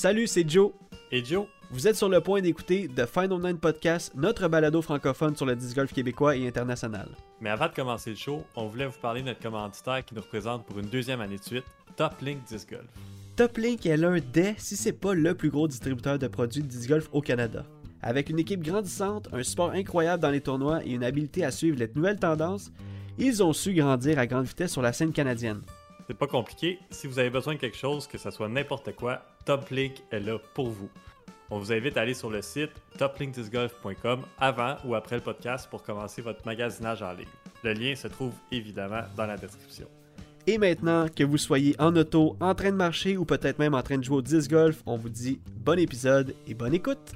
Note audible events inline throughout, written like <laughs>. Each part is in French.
Salut, c'est Joe. Et Joe, Vous êtes sur le point d'écouter The Final Nine Podcast, notre balado francophone sur le disc golf québécois et international. mais avant de commencer le show, on voulait vous parler de notre commanditaire qui nous représente pour une deuxième année de suite, Top Link Disc Golf. Top Link est l'un des, si c'est pas le plus gros distributeur de produits de disc golf au Canada. Avec une équipe grandissante, un support incroyable dans les tournois et une habilité à suivre les nouvelles tendances, ils ont su grandir à grande vitesse sur la scène canadienne. C'est pas compliqué, si vous avez besoin de quelque chose, que ce soit n'importe quoi, Top Link est là pour vous. On vous invite à aller sur le site toplinkdiscgolf.com avant ou après le podcast pour commencer votre magasinage en ligne. Le lien se trouve évidemment dans la description. Et maintenant, que vous soyez en auto, en train de marcher ou peut-être même en train de jouer au disc golf, on vous dit bon épisode et bonne écoute.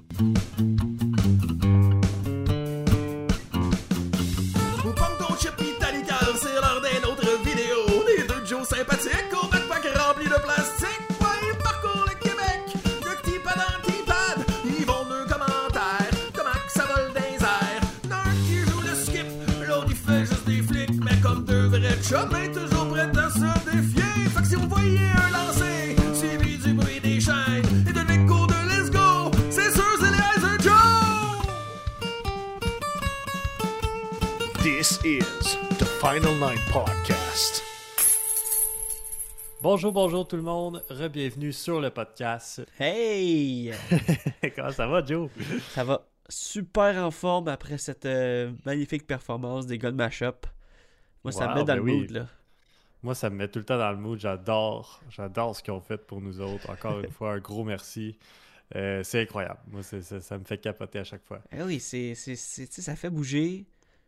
Final Nine Podcast. Bonjour, bonjour tout le monde, re-bienvenue sur le podcast. <laughs> Hey! <laughs> Comment ça va, Joe? Ça va super en forme après cette euh, magnifique performance des gars de Mashup. Moi, ça me met dans ben le oui. mood, là. Moi, ça me met tout le temps dans le mood. J'adore. J'adore ce qu'ils ont fait pour nous autres. Encore une <laughs> fois, un gros merci. Euh, c'est incroyable. Moi, ça me fait capoter à chaque fois. Eh oui, c'est, ça fait bouger.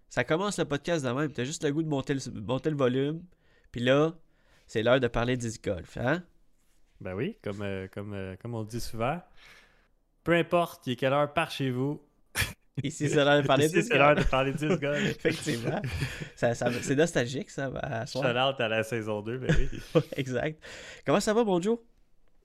Ça commence le podcast de même. T'as juste le goût de monter le, monter le volume. Puis là, c'est l'heure de parler disc golf, hein? Ben oui, comme, euh, comme, euh, comme on dit souvent. Peu importe, il est quelle heure par chez vous. <laughs> Ici, c'est l'heure de parler Ici, c'est l'heure de parler de disc golf. <laughs> Effectivement. ça, ça- c'est nostalgique, ça, à out à la saison 2, ben oui. <laughs> exact. Comment ça va, bon Joe?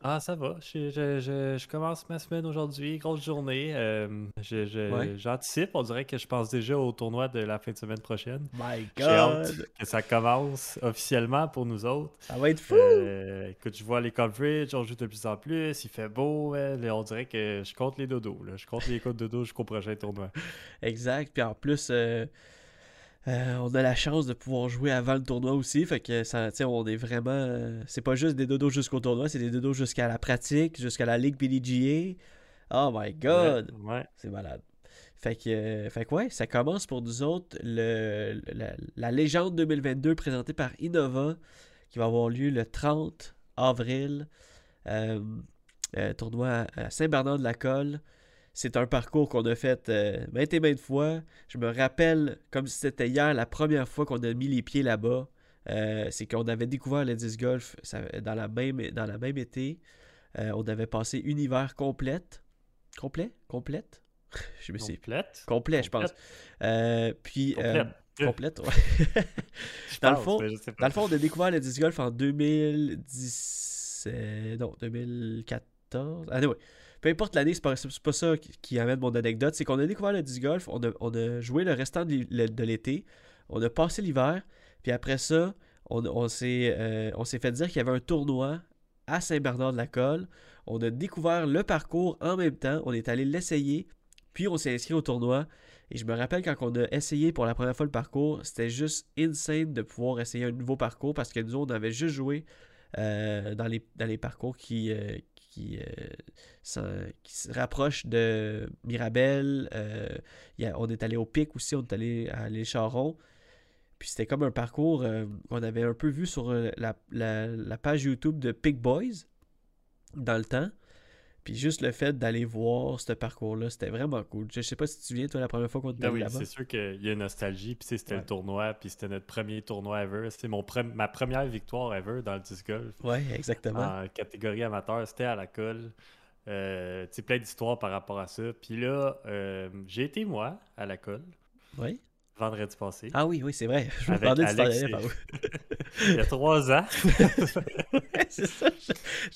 Ah, ça va. Je, je- je- je commence ma semaine aujourd'hui. Grosse journée. Euh, Ouais. J'anticipe. On dirait que je pense déjà au tournoi de la fin de semaine prochaine. My J'ai hâte que ça commence officiellement pour nous autres. Ça va être fou! Euh, écoute, je vois les coverage, on joue de plus en plus, il fait beau, ouais, là, on dirait que je compte les dodos, là. je compte les codes de dodo jusqu'au prochain tournoi. <laughs> Exact. Puis en plus, euh, euh, on a la chance de pouvoir jouer avant le tournoi aussi. Fait que ça, on est vraiment. euh, c'est pas juste des dodos jusqu'au tournoi, c'est des dodos jusqu'à la pratique, jusqu'à la Ligue PDGA. Oh my god! Ouais, ouais. C'est malade. Fait que, euh, fait que ouais, ça commence pour nous autres le, la, la légende 2022 présentée par Innova qui va avoir lieu le 30 avril. Tournoi à à Saint-Bernard-de-la-Colle. C'est un parcours qu'on a fait euh, maintes et maintes fois. Je me rappelle, comme si c'était hier, la première fois qu'on a mis les pieds là-bas. Euh, c'est qu'on avait découvert le disc golf ça- dans, la même, dans la même été. Euh, on avait passé une hiver complète. Complet? Complète? <laughs> Je me sais. Complète? Complet, je pense. Euh, puis. euh, Complète. <laughs> complète, ouais. Dans le fond- Dans le fond, on a découvert le disc golf en 2010. euh, non, 2014. Ah, ouais. Peu importe l'année, c'est pas, pas ça qui, amène mon anecdote. C'est qu'on a découvert le disc golf, on a, joué le restant de l'été, on a passé l'hiver, puis après ça, on, on s'est euh, on s'est fait dire qu'il y avait un tournoi à Saint-Bernard-de-la-Colle. On a découvert le parcours en même temps, on est allé l'essayer, puis on s'est inscrit au tournoi. Et je me rappelle quand on a essayé pour la première fois le parcours, c'était juste insane de pouvoir essayer un nouveau parcours parce que nous, on avait juste joué euh, dans, les, dans les parcours qui, euh, qui, euh, qui se rapprochent de Mirabel. euh, on est allé au Pic aussi, on est allé à l'Écharon. Puis c'était comme un parcours euh, qu'on avait un peu vu sur la, la- la page YouTube de Pic Boys dans le temps. Puis juste le fait d'aller voir ce parcours-là, c'était vraiment cool. Je sais pas si tu te souviens, toi, la première fois qu'on était Ben oui, là-bas. c'est sûr qu'il y a une nostalgie, puis c'était Ouais. le tournoi, puis c'était notre premier tournoi ever. C'était mon pre- ma première victoire ever dans le disc golf. Ouais, exactement. en catégorie amateur, c'était à la colle. Euh, plein d'histoires par rapport à ça. Puis là, euh, j'ai été moi à la colle Ouais. Vendredi passé. Ah oui, oui, c'est vrai. <laughs> Je Alex et- par. <laughs> Il y a trois ans. <laughs> C'est ça.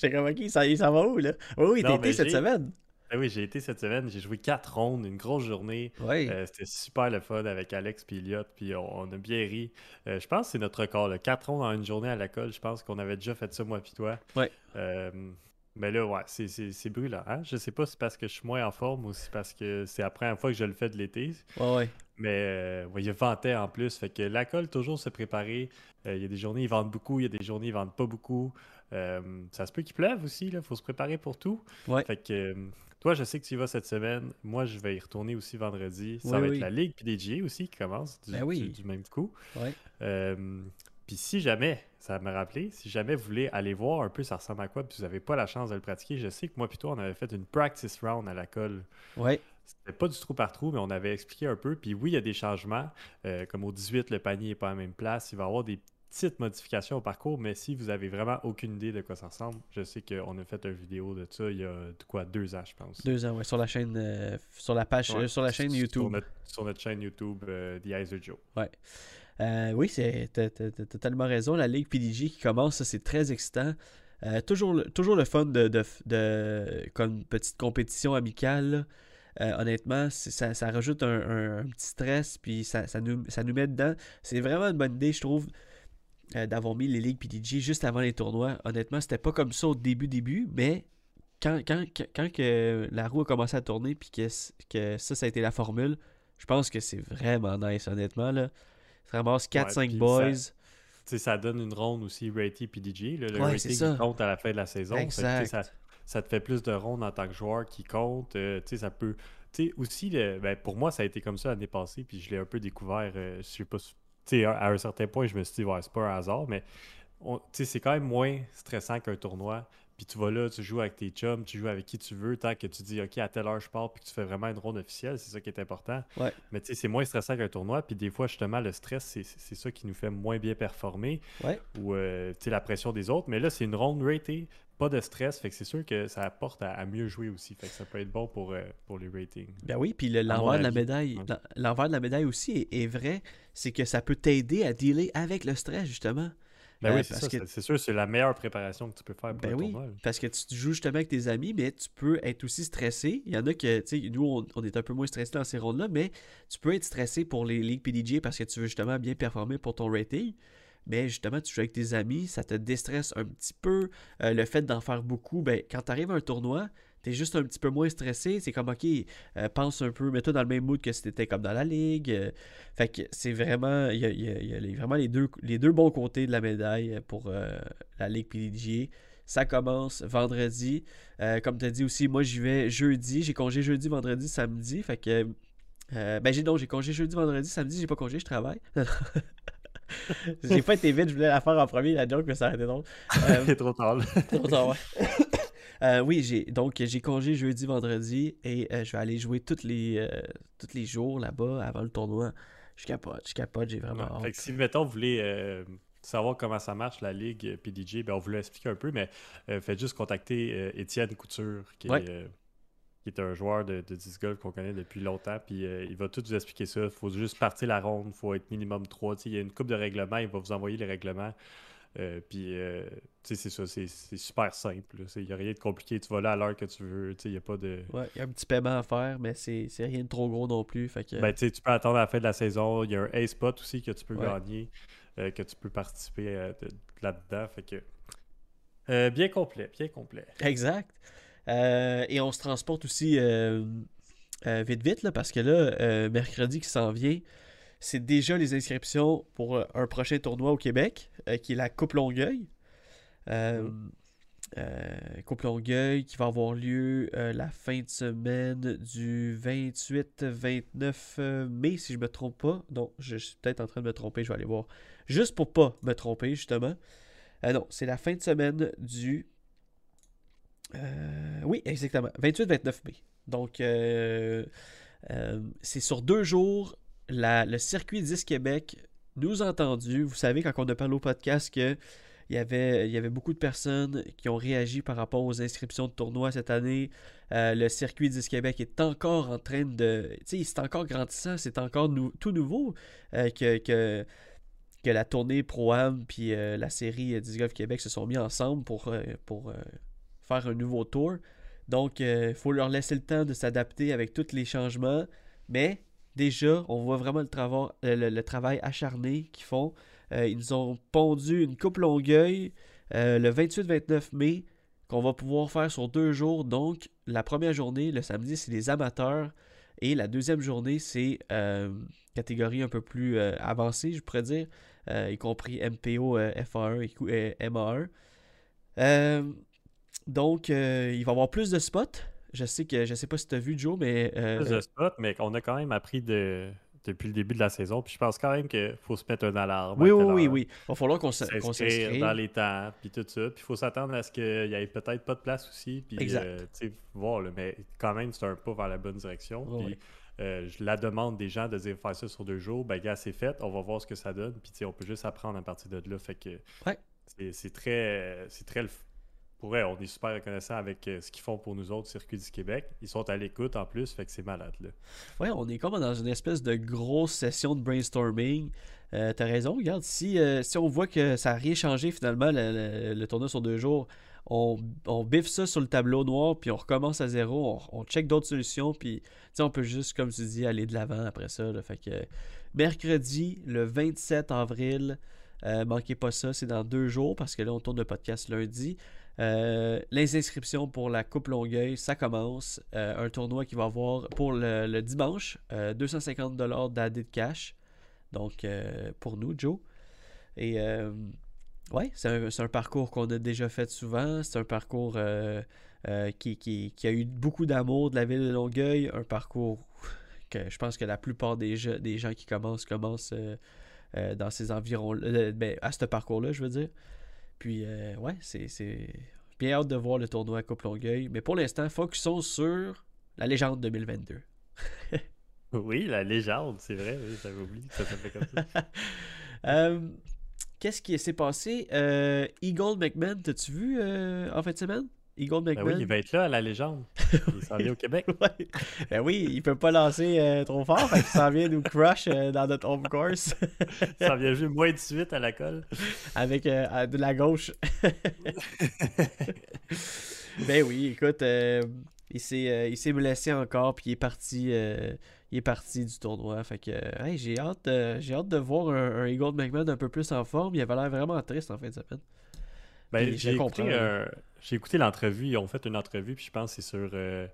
J'ai comme, ok, ça, ça va où, là? Oui, oui, mais cette semaine. Ah oui, j'ai été cette semaine. J'ai joué quatre rondes, une grosse journée. Oui. Euh, C'était super le fun avec Alex et Elliot, puis on, on a bien ri. Euh, je pense que c'est notre record, là. 4 rondes en une journée à la colle. Je pense qu'on avait déjà fait ça, moi puis toi. Ouais. Euh, Mais là, ouais, c'est- brûlant. Hein? Je sais pas si c'est parce que je suis moins en forme ou si c'est parce que c'est la première fois que je le fais de l'été. Ouais, ouais. Mais euh, ouais, il y a ventait en plus. Fait que la colle, toujours se préparer. Euh, il y a des journées, ils vendent beaucoup. Il y a des journées, ils vendent pas beaucoup. Euh, ça se peut qu'il pleuve aussi. Il faut se préparer pour tout. Ouais. Fait que euh, toi, je sais que tu y vas cette semaine. Moi, je vais y retourner aussi vendredi. Ça Oui, va oui. être la Ligue PDGA aussi qui commence du, Ben oui. du- du même coup. Ouais. Puis si jamais, ça m'a rappelé, si jamais vous voulez aller voir un peu ça ressemble à quoi, puis vous n'avez pas la chance de le pratiquer, je sais que moi puis toi, on avait fait une practice round à la colle. Ouais. C'était pas du trou par trou, mais on avait expliqué un peu. Puis oui, il y a des changements. Euh, comme au 18, le panier n'est pas à la même place. Il va y avoir des petites modifications au parcours, mais si vous avez vraiment aucune idée de quoi ça ressemble, je sais qu'on a fait une vidéo de ça il y a de quoi deux ans, je pense. Deux ans, ouais, sur la chaîne, euh, sur la page, Ouais, euh, sur la chaîne Sur YouTube. notre, sur notre chaîne YouTube, euh, The Eyes of Joe. Euh, oui, c'est totalement raison. La Ligue PDG qui commence, c'est très excitant. Euh, toujours, le- fun de, de, comme petite compétition amicale. Euh, honnêtement, ça, rajoute un, petit stress, puis ça, nous, met dedans. C'est vraiment une bonne idée, je trouve, d'avoir mis les ligues PDG juste avant les tournois. Honnêtement, c'était pas comme ça au début, début, mais quand, la roue a commencé à tourner, puis que, que ça, ça a été la formule, je pense que c'est vraiment nice, honnêtement. Là. Ça ramasse 4-5 puis boys. Sais, ça donne une ronde aussi rated PDG. là, le Ouais, rating ça. qui compte à la fin de la saison. Exact. ça, ça te fait plus de rondes en tant que joueur qui compte. euh, ça peut. Aussi, le- ben, pour moi, ça a été comme ça l'année passée, puis je l'ai un peu découvert. euh, je sais pas. à un certain point, je me suis dit, ouais, c'est pas un hasard, mais c'est quand même moins stressant qu'un tournoi. Puis tu vas là, tu joues avec tes chums, tu joues avec qui tu veux, tant que tu dis, OK, à telle heure je pars, puis que tu fais vraiment une ronde officielle, c'est ça qui est important. Ouais. Mais tu sais, c'est moins stressant qu'un tournoi, puis des fois, justement, le stress, c'est ça qui nous fait moins bien performer, Ouais. ou euh, tu sais, la pression des autres. Mais là, c'est une ronde ratée, pas de stress, fait que c'est sûr que ça apporte à, à mieux jouer aussi, fait que ça peut être bon pour, euh, pour les ratings. Ben oui, puis le- l'envers de la médaille, l'envers de la médaille aussi est, est vrai, c'est que ça peut t'aider à dealer avec le stress justement. Ben Euh, oui, c'est que- c'est- sûr, c'est la meilleure préparation que tu peux faire pour Ben oui, tournoi. parce que tu joues justement avec tes amis, mais tu peux être aussi stressé. Il y en a que, tu sais, nous, on, on est un peu moins stressé dans ces rondes-là, mais tu peux être stressé pour les ligues PDG parce que tu veux justement bien performer pour ton rating. Mais justement, tu joues avec tes amis, ça te déstresse un petit peu. Euh, le fait d'en faire beaucoup, ben, quand tu arrives à un tournoi, tu es juste un petit peu moins stressé. C'est comme, ok, euh, pense un peu, mets-toi dans le même mood que si tu étais comme dans la ligue. Euh, fait que c'est vraiment, il y a, y a- y a les- vraiment les deux, les deux bons côtés de la médaille pour euh, la ligue PDG. Ça commence vendredi. Comme tu as dit aussi, moi j'y vais jeudi. J'ai congé jeudi, vendredi, samedi. Fait que. ben j'ai non, j'ai congé jeudi, vendredi, samedi, j'ai pas congé, je travaille. <laughs> j'ai pas été vite, je voulais la faire en premier, la joke, mais ça a été drôle. C'est <laughs> trop tard. Trop tard, ouais. <laughs> Euh, oui, j'ai donc j'ai congé jeudi, vendredi et euh, je vais aller jouer tous les, euh, tous les jours là-bas avant le tournoi. Je capote, je capote, j'ai vraiment Ouais. hâte. Fait que si, mettons, vous voulez savoir comment ça marche, la Ligue PDG, ben, on vous l'a expliqué un peu, mais faites juste contacter Étienne Couture, qui, est, qui est un joueur de, de disc golf qu'on connaît depuis longtemps, puis euh, il va tout vous expliquer ça. Il faut juste partir la ronde, il faut être minimum 3. Il y a une coupe de règlements, il va vous envoyer les règlements. Euh, puis, euh, tu sais, c'est ça, c'est super simple. Il n'y a rien de compliqué. Tu vas là à l'heure que tu veux. Tu sais, il n'y a pas de. Ouais, il y a un petit paiement à faire, mais c'est rien de trop gros non plus. Fait que, Ben, tu sais, tu peux attendre à la fin de la saison. Il y a un A-spot aussi que tu peux Ouais. gagner, euh, que tu peux participer de- là-dedans. Fait que. bien complet, bien complet. Exact. Et on se transporte aussi vite vite, là, parce que là, euh, mercredi qui s'en vient, c'est déjà les inscriptions pour euh, un prochain tournoi au Québec, euh, qui est la Coupe Longueuil. Euh, euh, Coupe Longueuil qui va avoir lieu la fin de semaine du 28-29 mai, si je me trompe pas. Non, je suis peut-être en train de me tromper, je vais aller voir. Juste pour pas me tromper, justement. Non, c'est la fin de semaine du oui, exactement. 28-29 mai. Donc, c'est sur deux jours. Le circuit 10 Québec nous a entendus. Vous savez, quand on a parlé au podcast, que il y, avait, il y avait beaucoup de personnes qui ont réagi par rapport aux inscriptions de tournois cette année. Euh, le circuit 10 Québec est encore en train de. Tu sais, c'est encore grandissant, c'est encore tout nouveau euh, que, que, que la tournée Pro-Am puis euh, la série euh, 10 Golf Québec se sont mis ensemble pour, pour faire un nouveau tour. Donc, il faut leur laisser le temps de s'adapter avec tous les changements. Mais déjà, on voit vraiment le, euh, travail acharné qu'ils font. Euh, ils nous ont pondu une coupe longueuil euh, le 28-29 mai qu'on va pouvoir faire sur deux jours. Donc, la première journée, le samedi, c'est les amateurs. Et la deuxième journée, c'est catégorie un peu plus avancée, je pourrais dire, y compris MPO, euh, FA1 et cou- euh, MA1. Euh, donc, il va y avoir plus de spots. Je sais que je sais pas si tu as vu Joe, mais euh, spots, mais on a quand même appris de, depuis le début de la saison. Puis je pense quand même qu'il faut se mettre une alarme. oui, oui, oui, oui. Il va falloir qu'on s'inscrive. dans les temps, puis tout ça. Puis il faut s'attendre à ce qu'il y ait peut-être pas de place aussi. Puis, Exact. euh, tu sais, voir, là, mais quand même, c'est un pas vers la bonne direction. Puis euh, je la demande des gens de dire faire ça sur deux jours. Ben, gars, c'est fait. On va voir ce que ça donne. Puis, tu sais, on peut juste apprendre à partir de là. Fait que Ouais. c'est très. C'est très. Pour vrai, on est super reconnaissant avec euh, ce qu'ils font pour nous autres, Circuit du Québec. Ils sont à l'écoute en plus, fait que c'est malade. Là. Ouais, on est comme dans une espèce de grosse session de brainstorming. Euh, T'as raison, regarde, si, euh, si on voit que ça n'a rien changé finalement, le, tournoi sur deux jours, on, on biffe ça sur le tableau noir, puis on recommence à zéro, on, check d'autres solutions, puis on peut juste, comme tu dis, aller de l'avant après ça. Fait que mercredi, le 27 avril, manquez pas ça, c'est dans deux jours, parce que là, on tourne le podcast lundi. Euh, les inscriptions pour la Coupe Longueuil, ça commence. Euh, un tournoi qui va avoir pour le, dimanche euh, 250$ d'AD de cash. Donc, euh, pour nous, Joe. Et euh, ouais, c'est un, parcours qu'on a déjà fait souvent. C'est un parcours euh, euh, qui, a eu beaucoup d'amour de la ville de Longueuil. Un parcours que je pense que la plupart des, gens qui commencent commencent euh, euh, dans ces environs ben, à ce parcours-là, je veux dire. Puis, euh, ouais, c'est c'est bien hâte de voir le tournoi à Coupe Longueuil. Mais pour l'instant, focusons sur la légende 2022. <laughs> Oui, la légende, c'est vrai. Oui, j'avais oublié que ça s'appelait comme ça. <laughs> Euh, Qu'est-ce qui s'est passé? Euh, Eagle McMahon, t'as-tu vu en fin de semaine? Eagle Ben McMahon? oui, il va être là à la légende. Il s'en vient au Québec. <laughs> Ouais. Ben oui, il peut pas lancer euh, trop fort, fait qu'il s'en vient nous crush euh, dans notre home course <laughs> Il s'en vient juste moins de suite à la colle. avec euh, de la gauche. <laughs> ben oui, écoute, il s'est il blessé encore puis il est parti il est parti du tournoi. Fait que hey, j'ai hâte euh, j'ai hâte de voir un, un Eagle McMahon un peu plus en forme. Il avait l'air vraiment triste en fin de semaine. Ben, j'ai écouté, un- j'ai écouté l'entrevue. Ils ont fait une entrevue, puis je pense que c'est sur euh,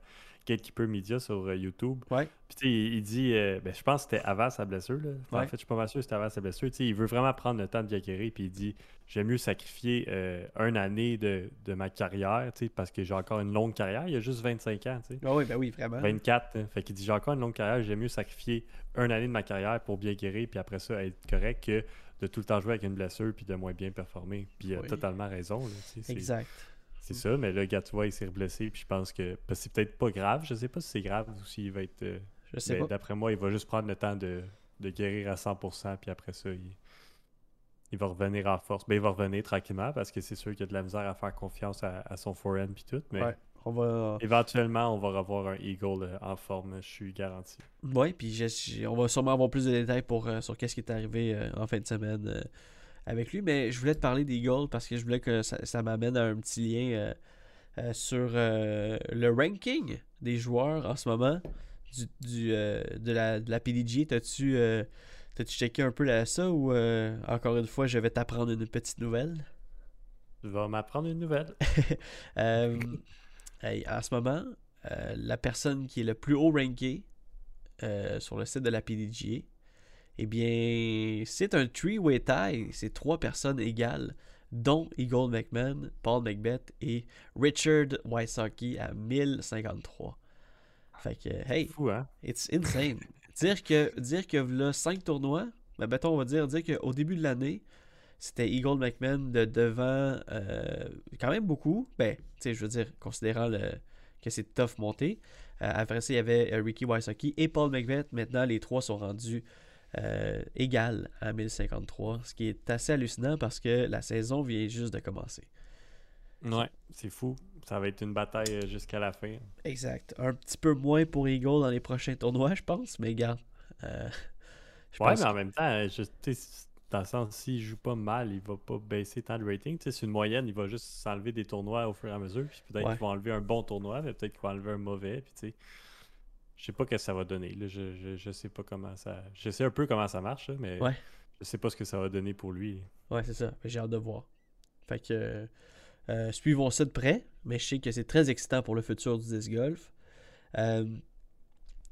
Gatekeeper Media sur euh, YouTube. Ouais. Puis tu sais, il, il dit, euh, ben, je pense que c'était avant sa blessure. Là. Enfin, Ouais. En fait, je suis pas mal sûr que c'était avant sa blessure. Tu sais, il veut vraiment prendre le temps de bien guérir, puis il dit, j'aime mieux sacrifier euh, une année de, de ma carrière, tu sais, parce que j'ai encore une longue carrière. Il a juste 25 ans, tu sais. Ah oui, ben oui, vraiment. 24. hein. Fait qu'il dit j'ai encore une longue carrière, j'aime mieux sacrifier une année de ma carrière pour bien guérir puis après ça être correct que de tout le temps jouer avec une blessure puis de moins bien performer. Puis il a Oui. totalement raison. là, Exact. C'est ça, mais là, vois, il s'est reblessé puis je pense que parce que c'est peut-être pas grave. Je sais pas si c'est grave ou s'il va être. euh, Je sais mais pas. D'après moi, il va juste prendre le temps de, de guérir à 100% puis après ça, il, il va revenir en force. Ben, il va revenir tranquillement parce que c'est sûr qu'il y a de la misère à faire confiance à, à son forehand puis tout. Mais Ouais. On va éventuellement, on va revoir un Eagle euh, en forme, je suis garanti. Ouais, puis on va sûrement avoir plus de détails pour, euh, sur qu'est-ce qui est arrivé euh, en fin de semaine avec lui. Mais je voulais te parler d'Eagle parce que je voulais que ça, ça m'amène à un petit lien euh, euh, sur euh, le ranking des joueurs en ce moment du, du, de, la, de la PDG. T'as-tu checké un peu là, ça ou encore une fois je vais t'apprendre une petite nouvelle? Tu vas m'apprendre une nouvelle. <laughs> Euh, hey, en ce moment, euh, la personne qui est le plus haut ranké euh, sur le site de la PDGA, eh bien, c'est un three-way tie. C'est trois personnes égales, dont Eagle McMahon, Paul Macbeth et Richard Wysocki à 1053. Fait que, hey, Fou, hein? It's insane. <laughs> dire que dire que là 5 tournois, ben mettons on va dire dire qu'au début de l'année, c'était Eagle McMahon de devant euh, quand même beaucoup. Ben, tu sais, je veux dire, considérant le, que c'est tough monté. Euh, après ça, il y avait euh, Ricky Wysocki et Paul McBeth. Maintenant, les trois sont rendus euh, égales à 1053, ce qui est assez hallucinant parce que la saison vient juste de commencer. Ouais, c'est fou. Ça va être une bataille euh, jusqu'à la fin. Exact. Un petit peu moins pour Eagle dans les prochains tournois, je pense, mais regarde. euh, Ouais, pense mais en même temps, euh, je, tu sais, dans le sens, s'il joue pas mal, il va pas baisser tant de rating. Tu sais, C'est une moyenne, il va juste s'enlever des tournois au fur et à mesure. Puis peut-être Ouais. qu'il va enlever un bon tournoi, mais peut-être qu'il va enlever un mauvais. Puis tu sais, je sais pas ce que ça va donner. Là. Je, je, je sais pas comment ça. Je sais un peu comment ça marche, là, mais Ouais. je sais pas ce que ça va donner pour lui. Ouais, c'est ça. J'ai hâte de voir. Fait que. Euh, suivons ça de près, mais je sais que c'est très excitant pour le futur du disc golf. Euh,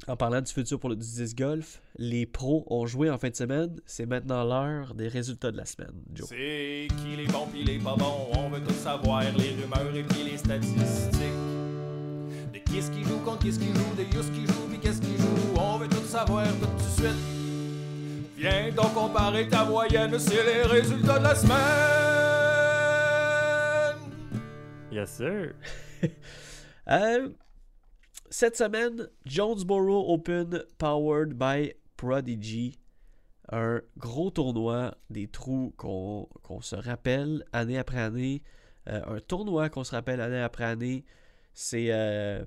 en parlant du futur pour le du disc golf, les pros ont joué en fin de semaine. C'est maintenant l'heure des résultats de la semaine, Joe. C'est qui les bons pis les pas bons, on veut tout savoir, les rumeurs et puis les statistiques. De qui est-ce qui joue, contre qui est-ce qui joue, de yous qui joue, puis qu'est-ce qui joue, on veut tout savoir tout de suite. Viens donc comparer ta moyenne, c'est les résultats de la semaine. Yes, sir. <laughs> Euh, cette semaine, Jonesboro Open powered by Prodigy. Un gros tournoi, des trous qu'on qu'on se rappelle année après année. Euh, un tournoi qu'on se rappelle année après année. C'est euh,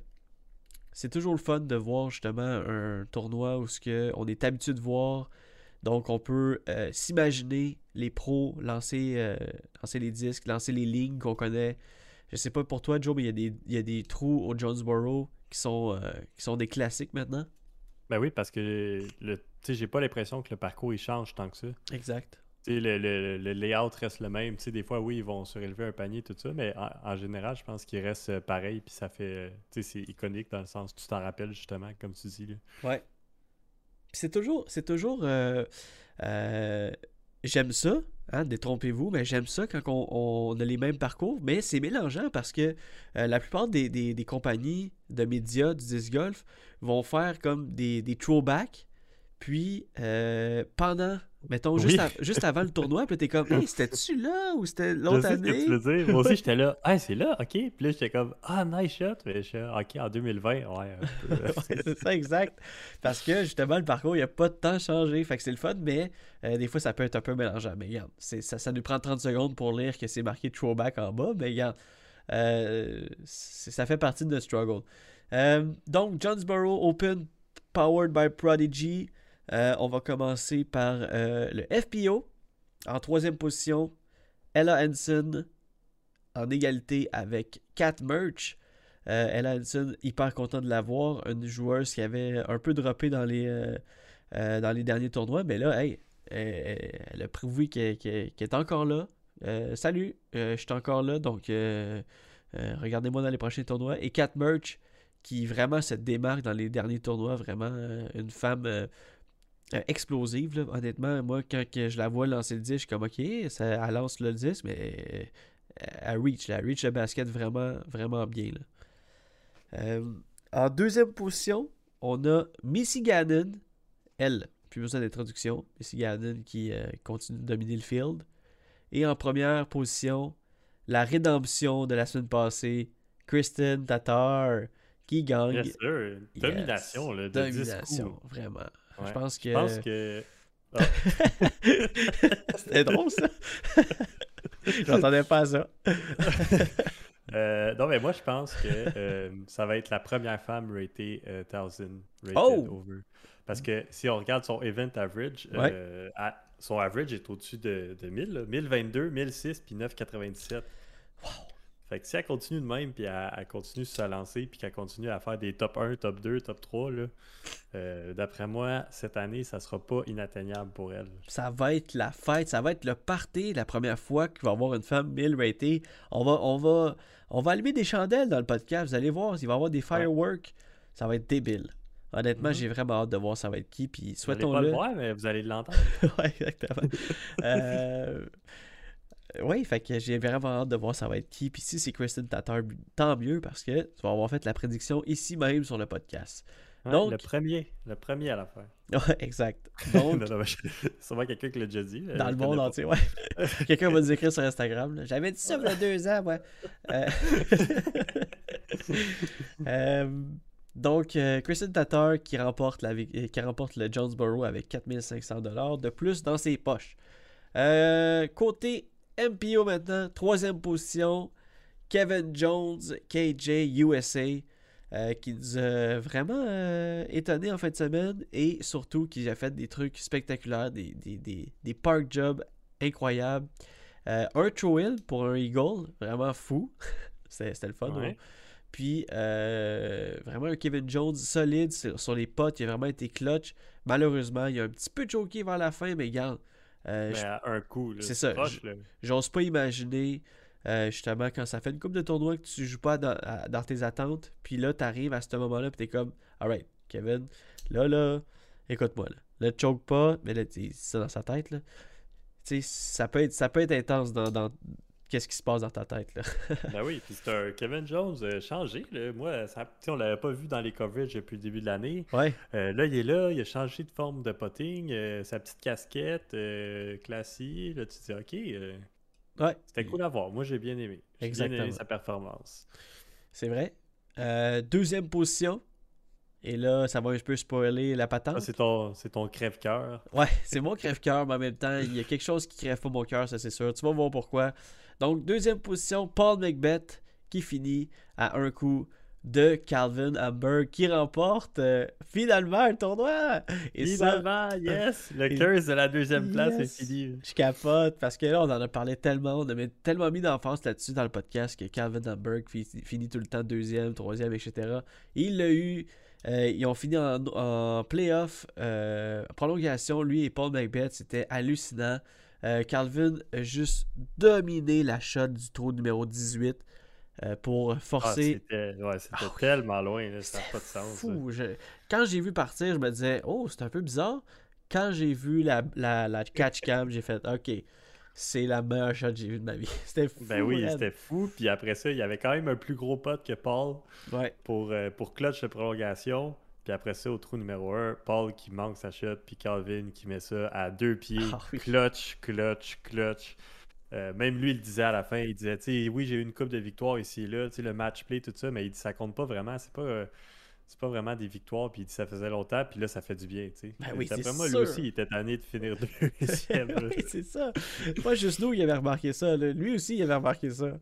c'est toujours le fun de voir justement un tournoi où ce que on est habitué de voir. Donc on peut euh, s'imaginer les pros lancer, euh, lancer les disques, lancer les lignes qu'on connaît. Je sais pas pour toi, Joe, mais il y a des, il y a des trous au Jonesboro qui sont, qui sont des classiques maintenant? Ben oui, parce que le, tu sais, j'ai pas l'impression que le parcours il change tant que ça. Exact. Le, le- le layout reste le même. Tu sais, des fois, oui, ils vont surélever un panier, tout ça, mais en, général, je pense qu'il reste euh, pareil, puis ça fait. euh, c'est iconique dans le sens, tu t'en rappelles justement, comme tu dis. Là. Ouais. C'est toujours, c'est toujours, euh, j'aime ça, hein, détrompez-vous, mais j'aime ça quand on, on a les mêmes parcours, mais c'est mélangeant parce que la plupart des, des- compagnies de médias du disc golf vont faire comme des, des throwbacks, puis pendant, mettons, juste, av- juste avant le <laughs> tournoi, puis t'es comme, hey, c'était-tu là ou c'était l'autre sais ce que année? tu veux dire. Moi aussi, j'étais là. <laughs> Ah, c'est là, ok. Puis là, j'étais comme, ah, nice shot. Mais je suis ok, en 2020, <laughs> ouais. c'est ça, exact. Parce que justement, le parcours, il n'y a pas de temps changé. Fait que c'est le fun, mais euh, des fois, ça peut être un peu mélangeant. Mais regarde, ça, ça nous prend 30 secondes pour lire que c'est marqué throwback en bas. Mais regarde, euh, ça fait partie de notre struggle. Euh, donc, Jonesboro Open, powered by Prodigy. Euh, on va commencer par euh, le FPO. En troisième position, Ella Hansen en égalité avec Kat Merch. Euh, Ella Hansen, hyper content de la voir. Une joueuse qui avait un peu droppé dans les, derniers tournois. Mais là, hey, elle a prouvé qu'elle est encore là. Salut, je suis encore là. Donc, regardez-moi dans les prochains tournois. Et Kat Merch, qui vraiment se démarque dans les derniers tournois. Vraiment une femme explosive. là. Honnêtement, moi, quand que je la vois lancer le disque, je suis comme, ok, ça, elle lance le disque, mais euh, elle reach, là, elle reach le basket vraiment, vraiment bien. là. Euh, en deuxième position, on a Missy Gannon, elle, plus besoin d'introduction, Missy Gannon qui euh, continue de dominer le field. Et en première position, la rédemption de la semaine passée, Kristen Tatar, qui gagne. Yes, sir. Domination, là, de 10 Domination, coups. vraiment. Ouais. Je pense que. Je pense que. <laughs> <laughs> C'était drôle ça. <laughs> J'entendais pas ça. Euh, non, mais moi, je pense que euh, ça va être la première femme ratée euh, 1000 rated Oh! over. Parce que si on regarde son event average, Ouais. euh, à- son average est au-dessus de, de 1000, là. 1022, 1006 puis 997. Fait que si elle continue de même, puis elle, elle continue de se lancer, puis qu'elle continue à faire des top 1, top 2, top 3, là, euh, d'après moi, cette année, ça sera pas inatteignable pour elle. Ça va être la fête, ça va être le party la première fois qu'il va y avoir une femme 1000 ratée. On va, on va, on va allumer des chandelles dans le podcast. Vous allez voir, il va y avoir des fireworks. Ça va être débile. Honnêtement, Mhm. j'ai vraiment hâte de voir ça va être qui. Puis Vous allez pas le souhaitons-le. voir, mais vous allez l'entendre. <laughs> ouais, exactement. <laughs> euh... Oui, fait que j'ai vraiment hâte de voir ça va être qui. Puis si c'est Kristen Tatar, tant mieux parce que tu vas avoir fait la prédiction ici même sur le podcast. Ouais, Donc- Le premier, le premier à la. <laughs> Ouais, exact. <laughs> Donc, Non, non, mais je- <laughs> sûrement quelqu'un qui l'a déjà dit. euh, dans le monde entier, ouais. Quelqu'un va nous écrire sur Instagram. J'avais dit ça il y a deux ans, moi. Euh, euh, Donc, euh, Kristen Tatar qui remporte, la, euh, qui remporte le Jonesboro avec 4500 de plus dans ses poches. Euh, côté MPO maintenant, troisième position, Kevin Jones, KJ USA, euh, qui nous a vraiment euh, étonné en fin de semaine et surtout qui a fait des trucs spectaculaires, des, des, des, des park jobs incroyables. Euh, un throw-in pour un Eagle, vraiment fou. <laughs> C'était le fun. Ouais. ouais. Puis euh, vraiment un Kevin Jones solide sur, sur les potes, il a vraiment été clutch. Malheureusement, il a un petit peu choqué vers la fin, mais regarde, euh, Mais à un coup, C'est ça. J'ose pas imaginer Euh, justement, quand ça fait une coupe de tournoi que tu joues pas dans, à- dans tes attentes, puis là, t'arrives à ce moment-là, puis t'es comme, alright, Kevin, là, là, écoute-moi, là. Là, choke pas, mais là, ça dans sa tête, là. Tu sais, ça peut être, ça peut être intense dans, dans qu'est-ce qui se passe dans ta tête, là. <laughs> Ben oui, puis c'est un Kevin Jones euh, changé. Là. Moi, ça, on l'avait pas vu dans les coverages depuis le début de l'année. Ouais, Euh, là, il est là, il a changé de forme de potting, euh, sa petite casquette classique. Là, tu te dis, OK, ouais. c'était cool à voir. Moi, j'ai bien aimé. J'ai bien aimé sa performance. C'est vrai. Deuxième position. Et là, ça va un peu spoiler la patente. Ça, c'est ton, c'est ton crève-cœur. Ouais, c'est mon crève-cœur, mais en même temps, il y a quelque chose qui crève pas mon cœur, ça c'est sûr. Tu vas voir pourquoi. Donc, deuxième position, Paul McBeth qui finit à un coup de Calvin Hamburg qui remporte euh, finalement le tournoi. Et ça, Finalement, yes! <laughs> Le Et- curse de la deuxième place Yes. est fini. je capote parce que là, on en a parlé tellement, on a mis tellement mis d'enfance là-dessus dans le podcast que Calvin Hamburg fi- finit tout le temps deuxième, troisième, etc. Il l'a eu. euh, ils ont fini en, en playoff, euh, prolongation. Lui et Paul McBeth, c'était hallucinant. Euh, Calvin a juste dominé la shot du trou numéro 18 euh, pour Ah, forcer. c'était ouais, c'était Ah oui. tellement loin, là, ça n'a pas de sens. fou. Je- Quand j'ai vu partir, je me disais, oh, c'est un peu bizarre. Quand j'ai vu la, la, la catch cam, j'ai fait, ok, c'est la meilleure shot que j'ai vue de ma vie. <laughs> C'était fou. Ben oui, c'était fou. Puis après ça, il y avait quand même un plus gros pote que Paul Ouais. pour, euh, pour clutch de prolongation. Puis après ça, au trou numéro 1, Paul qui manque sa shot, puis Calvin qui met ça à deux pieds. Ah oui. Clutch, clutch, clutch. Euh, même lui, il disait à la fin, il disait, tu sais, oui, j'ai eu une coupe de victoires ici et là, tu sais, le match play, tout ça, mais il dit, ça compte pas vraiment, c'est pas, euh, c'est pas vraiment des victoires, puis il dit, ça faisait longtemps, puis là, ça fait du bien, tu sais. Ben oui, c'est moi, sûr. lui aussi, il était tanné de finir <laughs> deuxième. oui, c'est ça. Pas juste nous, il avait remarqué ça. là. Lui aussi, il avait remarqué ça.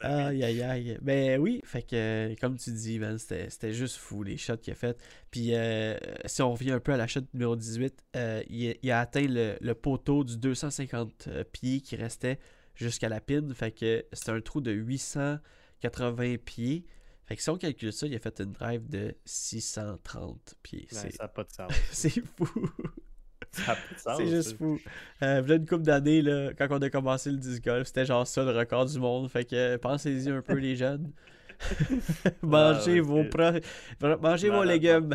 Aïe, aïe, aïe. Ben oui, fait que, comme tu dis, man, c'était juste fou, les shots qu'il a fait. Puis, euh, si on revient un peu à la shot numéro 18, euh, il, a, il a atteint le, le poteau du 250 euh, pieds qui restait jusqu'à la pin. Fait que c'était un trou de 880 pieds. Fait que si on calcule ça, il a fait une drive de 630 pieds. Ben, C'est- ça n'a pas de sens. <laughs> C'est fou. C'est juste fou. Euh, v'là une couple d'années, là, quand on a commencé le disc golf, c'était genre ça le record du monde. Fait que euh, pensez-y un peu, les jeunes. <laughs> mangez Ah, ouais, vos, pro- mangez vos légumes.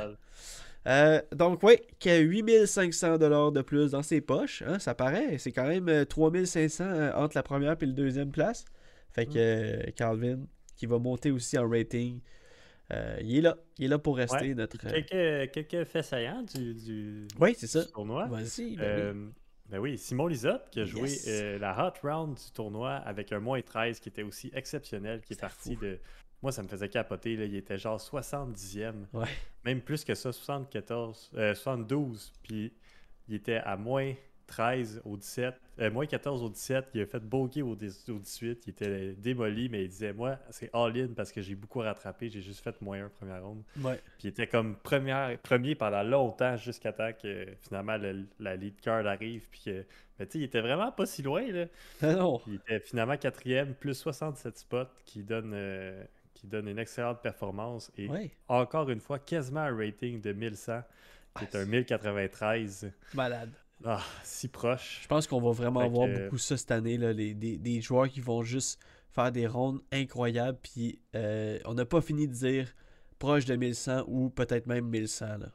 Euh, donc, oui, qui a 8500 de plus dans ses poches. hein, ça paraît. C'est quand même euh, 3500 euh, entre la première et la deuxième place. Fait que euh, Calvin, qui va monter aussi en rating, euh, il est là. Il est là pour rester Ouais, notre. euh, Quelques, quelques faits saillants du, du, Oui, c'est ça. du tournoi. Vas-y. ben oui. Euh, ben oui, Simon Lisotte qui a joué euh, la hot round du tournoi avec un moins 13 qui était aussi exceptionnel, qui est parti fou. de. Moi, ça me faisait capoter. Là. Il était genre 70e. Ouais. Même plus que ça, 74, euh, 72. Puis il était à moins 13 au 17. euh, moins 14 au 17. Il a fait bogey au, 10 au 18. Il était démoli, mais il disait Moi, c'est all-in parce que j'ai beaucoup rattrapé. J'ai juste fait moins 1 première ronde. Ouais. Puis il était comme première, premier pendant longtemps jusqu'à temps que finalement le- la lead card arrive. Puis que, mais tu sais, il était vraiment pas si loin. Là. Ah <laughs> non. Il était finalement quatrième, plus 67 spots, qui donne, euh, qui donne une excellente performance. Et Ouais. encore une fois, quasiment un rating de 1100, qui est un 1093. Malade. Ah, si proche. Je pense qu'on va vraiment voir que- beaucoup ça cette année, là, les, des, des joueurs qui vont juste faire des rondes incroyables, puis euh, on n'a pas fini de dire proche de 1100 ou peut-être même 1100. Là.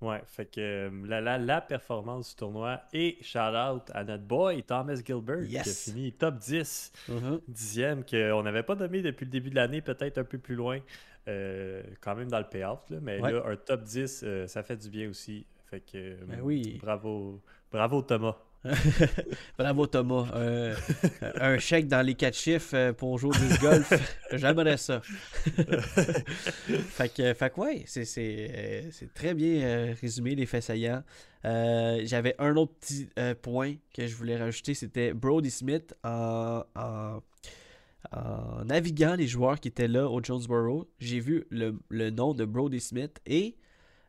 Ouais, fait que euh, la, la, la performance du tournoi. Et shout out à notre boy Thomas Gilbert, qui a fini top 10. Mhm. dixième qu'on n'avait pas nommé depuis le début de l'année, peut-être un peu plus loin, euh, quand même dans le payout. Là, mais Ouais. là, un top 10, euh, ça fait du bien aussi. Fait que euh, Ben oui. bravo, bravo Thomas. <laughs> Bravo Thomas. Un, un chèque dans les quatre chiffres euh, pour jouer au disc golf. <laughs> J'aimerais ça. fait que, fait que ouais, c'est, c'est, euh, c'est très bien euh, résumé les faits saillants. Euh, j'avais un autre petit euh, point que je voulais rajouter, c'était Brody Smith en, en, en naviguant les joueurs qui étaient là au Jonesboro. J'ai vu le, le nom de Brody Smith et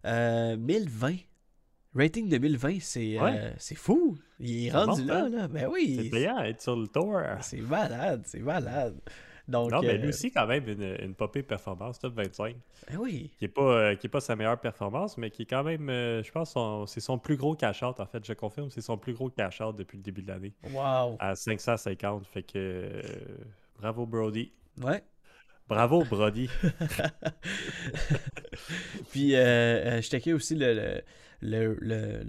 euh, 1020. Rating de 1020, c'est, euh, Ouais. c'est fou. Il est rendu là, là. Ben C'est oui. payant être sur le tour. C'est malade, c'est malade. Donc, Non, mais euh, lui aussi, quand même, une, une popée performance, top 25. eh oui. Qui n'est pas, euh, qui est pas sa meilleure performance, mais qui est quand même, euh, je pense, c'est son plus gros cash-out, en fait. Je confirme, c'est son plus gros cash-out depuis le début de l'année. Wow. À 550. Fait que. euh, bravo, Brody. Ouais. Bravo, Brody. <laughs> Puis, euh, euh, je checkais aussi le. le, le, le-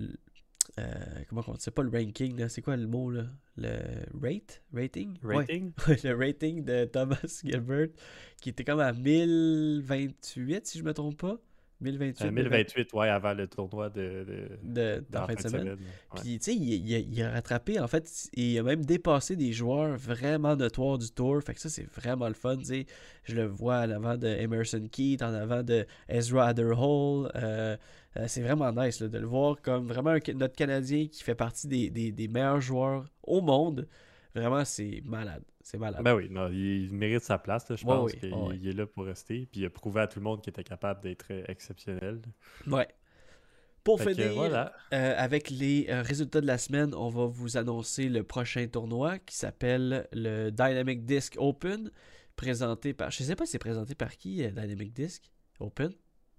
euh, comment on dit C'est pas le ranking, là. C'est quoi le mot, là? Le rate? Rating? Rating? <laughs> Ouais, le rating de Thomas <laughs> Gilbert, qui était comme à 1028, si je me trompe pas. 1028. Euh, 1028, ouais, avant le tournoi de. de... de, dans fin de semaine. ouais. Puis, tu sais, il, il a- il a rattrapé, en fait, il a même dépassé des joueurs vraiment notoires du tour. Fait que ça, c'est vraiment le fun, tu sais. Je le vois en avant de Emerson Keith, en avant de Ezra Adderhall. Euh, euh, c'est vraiment nice là, de le voir comme vraiment un- notre Canadien qui fait partie des, des- des meilleurs joueurs au monde. Vraiment, c'est malade. C'est malade. Ben oui, non, il mérite sa place, là, je Ouais, pense oui, qu'il ouais, ouais. il est là pour rester. Puis il a prouvé à tout le monde qu'il était capable d'être euh, exceptionnel. Ouais. Pour Fait que, finir, voilà. euh, avec les résultats de la semaine, on va vous annoncer le prochain tournoi qui s'appelle le Dynamic Disc Open, présenté par. Je sais pas si c'est présenté par qui, Dynamic Disc Open?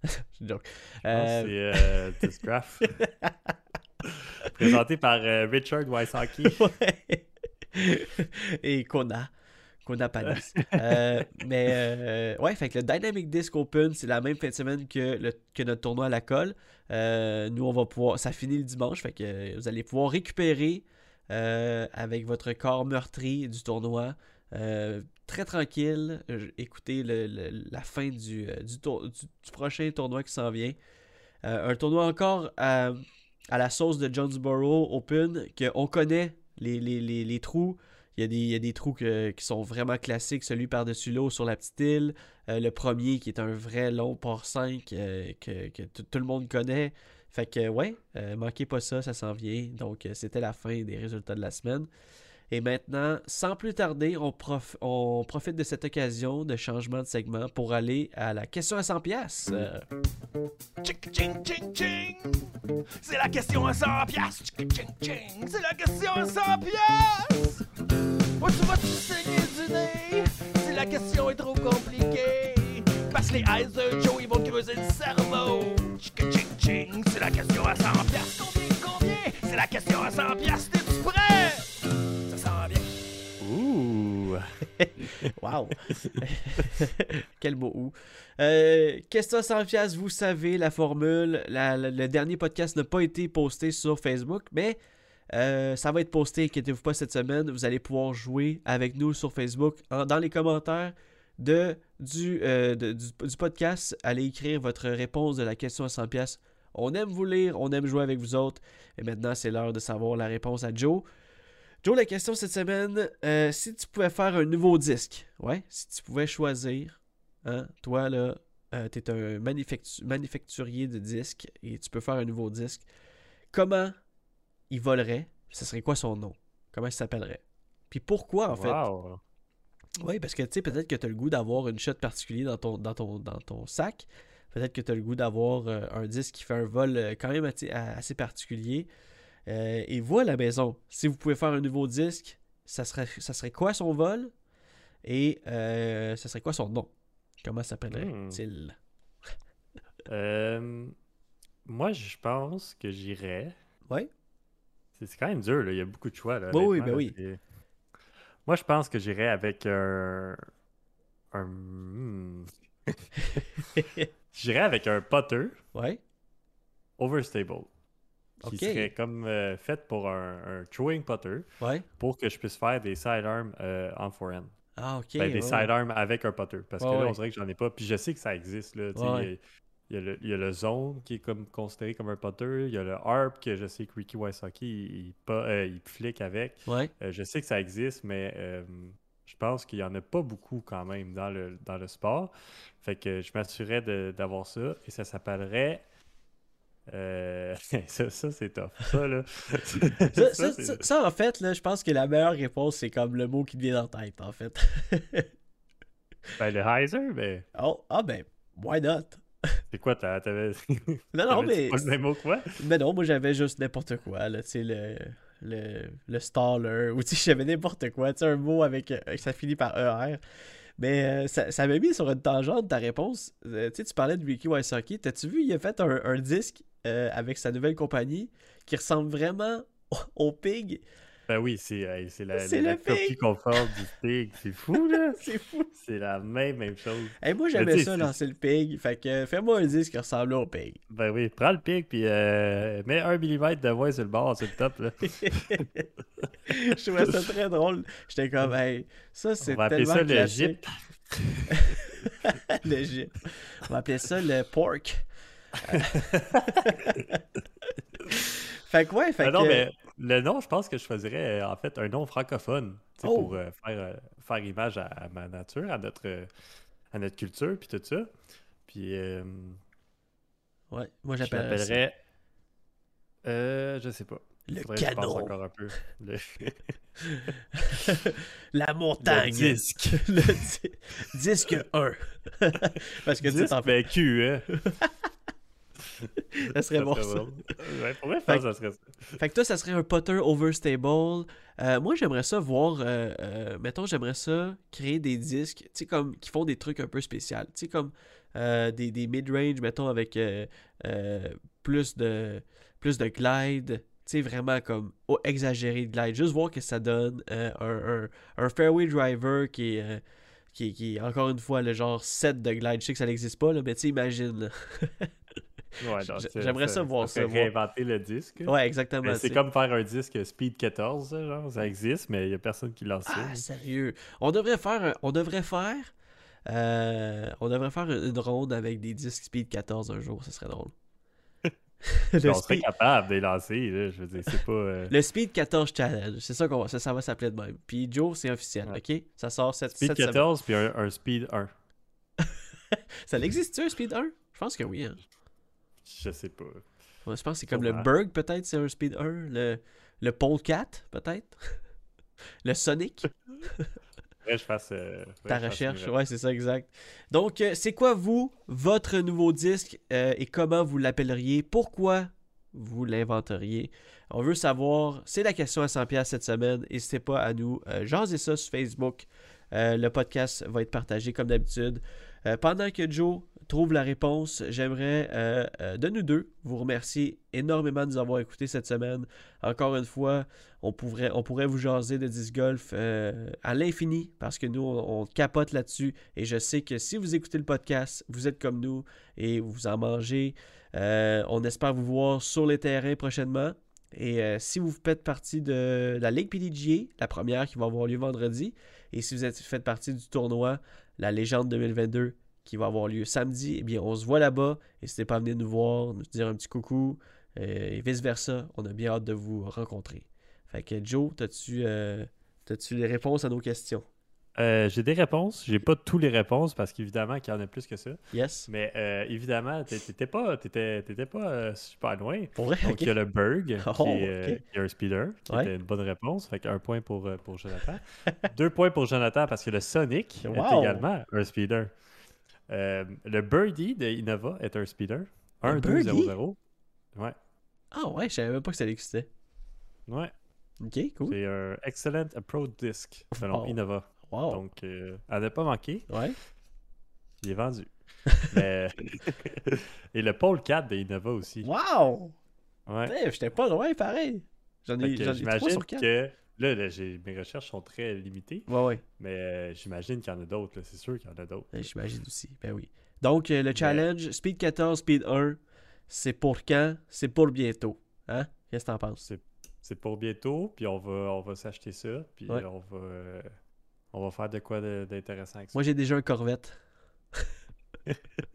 <laughs> Je pense euh, c'est euh, <laughs> Discraft. Présenté par euh, Richard Wysocki. <laughs> ouais. Et Kona. Kona. Euh, mais euh, ouais, fait que le Dynamic Disc Open, c'est la même fin de semaine que, le, que notre tournoi à la colle. Euh, nous, on va pouvoir. Ça finit le dimanche, fait que vous allez pouvoir récupérer avec votre corps meurtri du tournoi. Très tranquille. Euh, Écoutez la fin du, euh, du, prochain tournoi qui s'en vient. Euh, un tournoi encore à, la sauce de Jonesboro Open, qu'on connaît les, trous. Il y a des, trous qui sont vraiment classiques, celui par-dessus l'eau sur la petite île. Le premier qui est un vrai long port 5 euh, que, que tout le monde connaît. Fait que ouais, manquez pas ça, ça s'en vient. Donc c'était la fin des résultats de la semaine. Et maintenant, sans plus tarder, on, prof- on profite de cette occasion de changement de segment pour aller à la question à 100 pièces. Ching. C'est la question à 100 piastres. Ching, ching, ching. C'est la question à 100 piastres. Où tu vas te saigner du nez? Si la question est trop compliquée. Parce que les eyes de Joe, ils vont creuser le cerveau. C'est la question à 100 piastres. Combien, combien? C'est la question à 100 piastres. T'es-tu prêt? Ça sent bien. Ouh! <laughs> Wow! <laughs> Quel mot ou. Euh, question 100 pièces, vous savez la formule. La- la- le dernier podcast n'a pas été posté sur Facebook, mais euh, ça va être posté, inquiétez-vous pas, cette semaine. Vous allez pouvoir jouer avec nous sur Facebook en- dans les commentaires de, du, euh, de- du, du podcast. Allez écrire votre réponse de la question à 100 pièces. On aime vous lire, on aime jouer avec vous autres. Et maintenant, c'est l'heure de savoir la réponse à Joe. Joe, la question cette semaine, euh, si tu pouvais faire un nouveau disque, ouais, si tu pouvais choisir, hein, toi là, euh, tu es un manufactu- manufacturier de disques et tu peux faire un nouveau disque, comment il volerait? Ce serait quoi son nom? Comment il s'appellerait? Puis pourquoi en fait? Wow! oui, parce que tu sais, peut-être que tu as le goût d'avoir une shot particulière dans ton, dans ton, dans ton sac. Peut-être que tu as le goût d'avoir euh, un disque qui fait un vol euh, quand même assez, assez particulier. Euh, et voilà à la maison. Si vous pouvez faire un nouveau disque, ça serait, ça serait quoi son vol? Et euh, ça serait quoi son nom? Comment s'appellerait-il? Euh, moi, je pense que j'irais. Ouais. C'est quand même dur, là. il y a beaucoup de choix. Là, Oui, ben oui. Moi, je pense que j'irais avec un. un... hmm. <laughs> j'irais avec un putter Ouais. overstable. Qui serait comme euh, fait pour un, un throwing putter Ouais. pour que je puisse faire des sidearms euh, en forehand. Ah, ok. Ben, des ouais. sidearms avec un putter. Parce Ouais, que là, on dirait que j'en ai pas. Puis je sais que ça existe. Là, il, y a, il y a le, il y a le zone qui est comme considéré comme un putter. Il y a le harp que je sais que Ricky Wysocki il, il, pas- euh, il flique avec. Euh, je sais que ça existe, mais je pense qu'il y en a pas beaucoup quand même dans le, dans le sport. Fait que je m'assurerais de- d'avoir ça. Et ça s'appellerait. Euh, <laughs> ça, ça, c'est tough. Ça, là. <laughs> Ça, en fait, là, je pense que la meilleure réponse, c'est comme le mot qui te vient en tête, en fait. <laughs> ben, le Heiser, ben, oh, ah ben, why not? c'est quoi, t'as- t'avais. Non, non, mais. pas le même mot que moi? Mais non, moi j'avais juste n'importe quoi, là, tu sais, le, le, le staller, ou tu sais, j'avais n'importe quoi, tu sais, un mot avec, euh, ça finit par ER. Mais euh, ça, ça m'a mis sur une tangente ta réponse. Euh, tu sais, tu parlais de Ricky Wysocki. T'as-tu vu, il a fait un, un disque euh, avec sa nouvelle compagnie qui ressemble vraiment au, au Pig. Ben oui, c'est c'est la, la, la copie conforme du pig. C'est fou, là. <laughs> C'est fou. C'est la même, même chose. Hey, moi, Mais j'aimais ça, c'est- lancer le Pig. Fait que euh, fais-moi un disque qui ressemble au Pig. Ben oui, prends le pig, puis euh, mets un millimètre de voix sur le bord, sur le top, là. <laughs> Je trouvais ça très drôle. J'étais comme, hey, ça, c'est On va appeler tellement ça le classique. <laughs> Le. On va appeler ça le pork. <laughs> fait que ouais, fait Ah non, que... mais le nom, je pense que je choisirais euh, en fait un nom francophone tu Oh. pour euh, faire, euh, faire image à, à ma nature, à notre, à notre culture, puis tout ça. Puis euh, Ouais, moi j'appellerais. Euh, je sais pas. le canon. encore un peu. Le, <laughs> La montagne. le disque. Le di- disque 1. <laughs> Parce que tu sais, disque, t'en fais. ben cul, hein. <laughs> Ça serait bon, ça. drôle. Ouais, pour vrai, Fait ça serait ça. Fait que toi, ça serait un Potter overstable. Euh, moi, j'aimerais ça voir. euh, euh, mettons, j'aimerais ça créer des disques, tu sais, comme qui font des trucs un peu spéciaux. Tu sais, comme euh, des, des mid-range, mettons, avec plus de plus de glide. Tu sais, vraiment comme oh, exagéré de glide. Juste voir que ça donne un, un, un fairway driver qui est. qui, qui encore une fois le genre 7 de glide. Je sais que ça n'existe pas, là, mais tu sais, imagine. là. <laughs> Ouais, j'aimerais ça voir ça, réinventer le disque. Ouais, exactement. C'est comme faire un disque Speed 14, ça, genre, ça existe, mais il n'y a personne qui lance ça. Ah, sérieux. On devrait faire. un- On devrait faire. euh, on devrait faire une ronde avec des disques Speed 14 un jour, ce serait drôle. <laughs> le, on serait capable de les lancer, là, je veux dire, c'est pas... euh, le Speed 14 Challenge, c'est ça qu'on va, ça, ça va s'appeler de même. Puis Joe, c'est officiel, Ouais. ok? Ça sort cette, Speed cette semaine. 14 puis un, un Speed 1. <laughs> Ça existe-tu un Speed 1? Je pense que oui. Hein. Je sais pas. Ouais, je pense que c'est comme le. Berg, peut-être, c'est un Speed 1. Le, le Polecat, peut-être. <laughs> le Sonic. Je fasse... euh, Ta je fasse recherche, une- ouais, c'est ça, exact. Donc, euh, c'est quoi, vous, votre nouveau disque euh, et comment vous l'appelleriez? Pourquoi vous l'inventeriez? On veut savoir, c'est la question à 100$ cette semaine. N'hésitez pas à nous jaser ça sur Facebook. Le podcast va être partagé comme d'habitude. Pendant que Joe trouve la réponse, j'aimerais euh, euh, de nous deux vous remercier énormément de nous avoir écoutés cette semaine. Encore une fois, on pourrait, on pourrait vous jaser de disc golf euh, à l'infini parce que nous, on, capote là-dessus. Et je sais que si vous écoutez le podcast, vous êtes comme nous et vous en mangez. On espère vous voir sur les terrains prochainement. Et si vous faites partie de la Ligue PDGA, la première qui va avoir lieu vendredi, et si vous êtes, faites partie du tournoi, la Légende 2022, qui va avoir lieu samedi, eh bien, on se voit là-bas. N'hésitez pas à venir nous voir, nous dire un petit coucou, euh, et vice-versa. On a bien hâte de vous rencontrer. Fait que Joe, as-tu euh, les réponses à nos questions? Euh, j'ai des réponses. J'ai pas tous les réponses parce qu'évidemment qu'il y en a plus que ça. Yes? Mais euh, évidemment, t'é- t'étais pas, pas euh, super loin. Pour vrai? Donc, il y a le Berg, <laughs> Oh, qui, est, qui est un speeder, qui Ouais. était une bonne réponse. Fait qu'un point pour, pour Jonathan. Deux points pour Jonathan parce que le Sonic Wow. est également un speeder. Euh, le Birdie de Innova est un speeder. Un 1 2 0 Birdie? 0 Ouais. Ah ouais, je savais même pas que ça existait. Ouais. Ok, cool. C'est un excellent approach disc selon. Innova. Wow. Donc, euh, à ne pas manquer, Ouais. il est vendu. <laughs> Mais... Et le Pole 4 de Innova aussi. Wow! Ouais. J'étais pas loin, pareil. J'en ai, j'en ai 3 j'imagine sur 4. que là, mes recherches sont très limitées, Ouais, ouais. mais euh, j'imagine qu'il y en a d'autres. C'est sûr qu'il y en a d'autres. Ben, J'imagine aussi. Ben oui. Donc, euh, le challenge, Speed 14, Speed 1, c'est pour quand? C'est pour bientôt. Hein? Qu'est-ce que t'en penses? C'est- pour bientôt, puis on va, on va s'acheter ça, puis Ouais. on va euh, on va faire de quoi d'intéressant avec ça. Moi, j'ai déjà un Corvette. <laughs>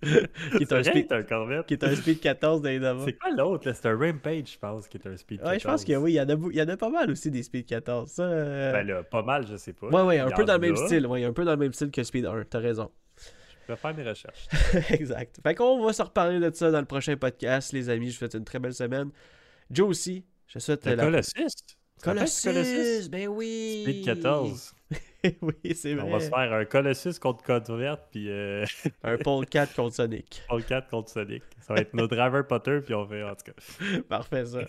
qui, est un speed, un Corvette. qui est un Speed 14 d'Innova. <laughs> C'est quoi l'autre? C'est un Rampage, je pense, qui est un Speed Ouais, je pense 14. que oui, il y, en a, il y en a pas mal aussi des Speed 14. Ça, euh, Ben là, pas mal, je sais pas. ouais, ouais, un peu dans le même style. Ouais, un peu dans le même style que Speed 1. T'as raison. Je vais faire mes recherches. <laughs> exact. Fait qu'on va se reparler de ça dans le prochain podcast, les amis. Je vous souhaite une très belle semaine. Joe aussi. Je souhaite la... Colossus! Colossus! Ben oui! Speed 14. <laughs> oui, c'est vrai. On va se faire un Colossus contre Corvette, puis euh, Un Pole 4 <laughs> contre Sonic. Paul 4 contre Sonic. Ça va être nos driver Potter, puis on va, en tout cas. <laughs> Parfait, ça.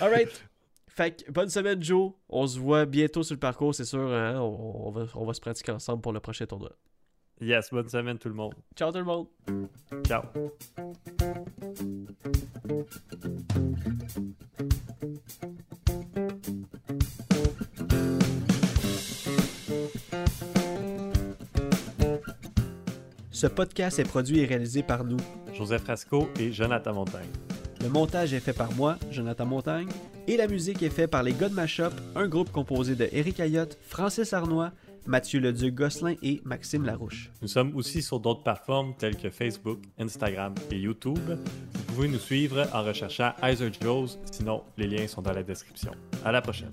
Alright. Fait que bonne semaine, Joe. On se voit bientôt sur le parcours, c'est sûr. hein. On, on va, on va se pratiquer ensemble pour le prochain tournoi. Yes, bonne semaine tout le monde. Ciao tout le monde. Ciao. Ce podcast est produit et réalisé par nous. Joseph Frasco et Jonathan Montagne. Le montage est fait par moi, Jonathan Montagne, et la musique est faite par les God Mashup, un groupe composé de Eric Ayotte, Francis Arnois, Mathieu Leduc-Gosselin et Maxime Larouche. Nous sommes aussi sur d'autres plateformes telles que Facebook, Instagram et YouTube. Vous pouvez nous suivre en recherchant Heiser Joes, sinon les liens sont dans la description. À la prochaine.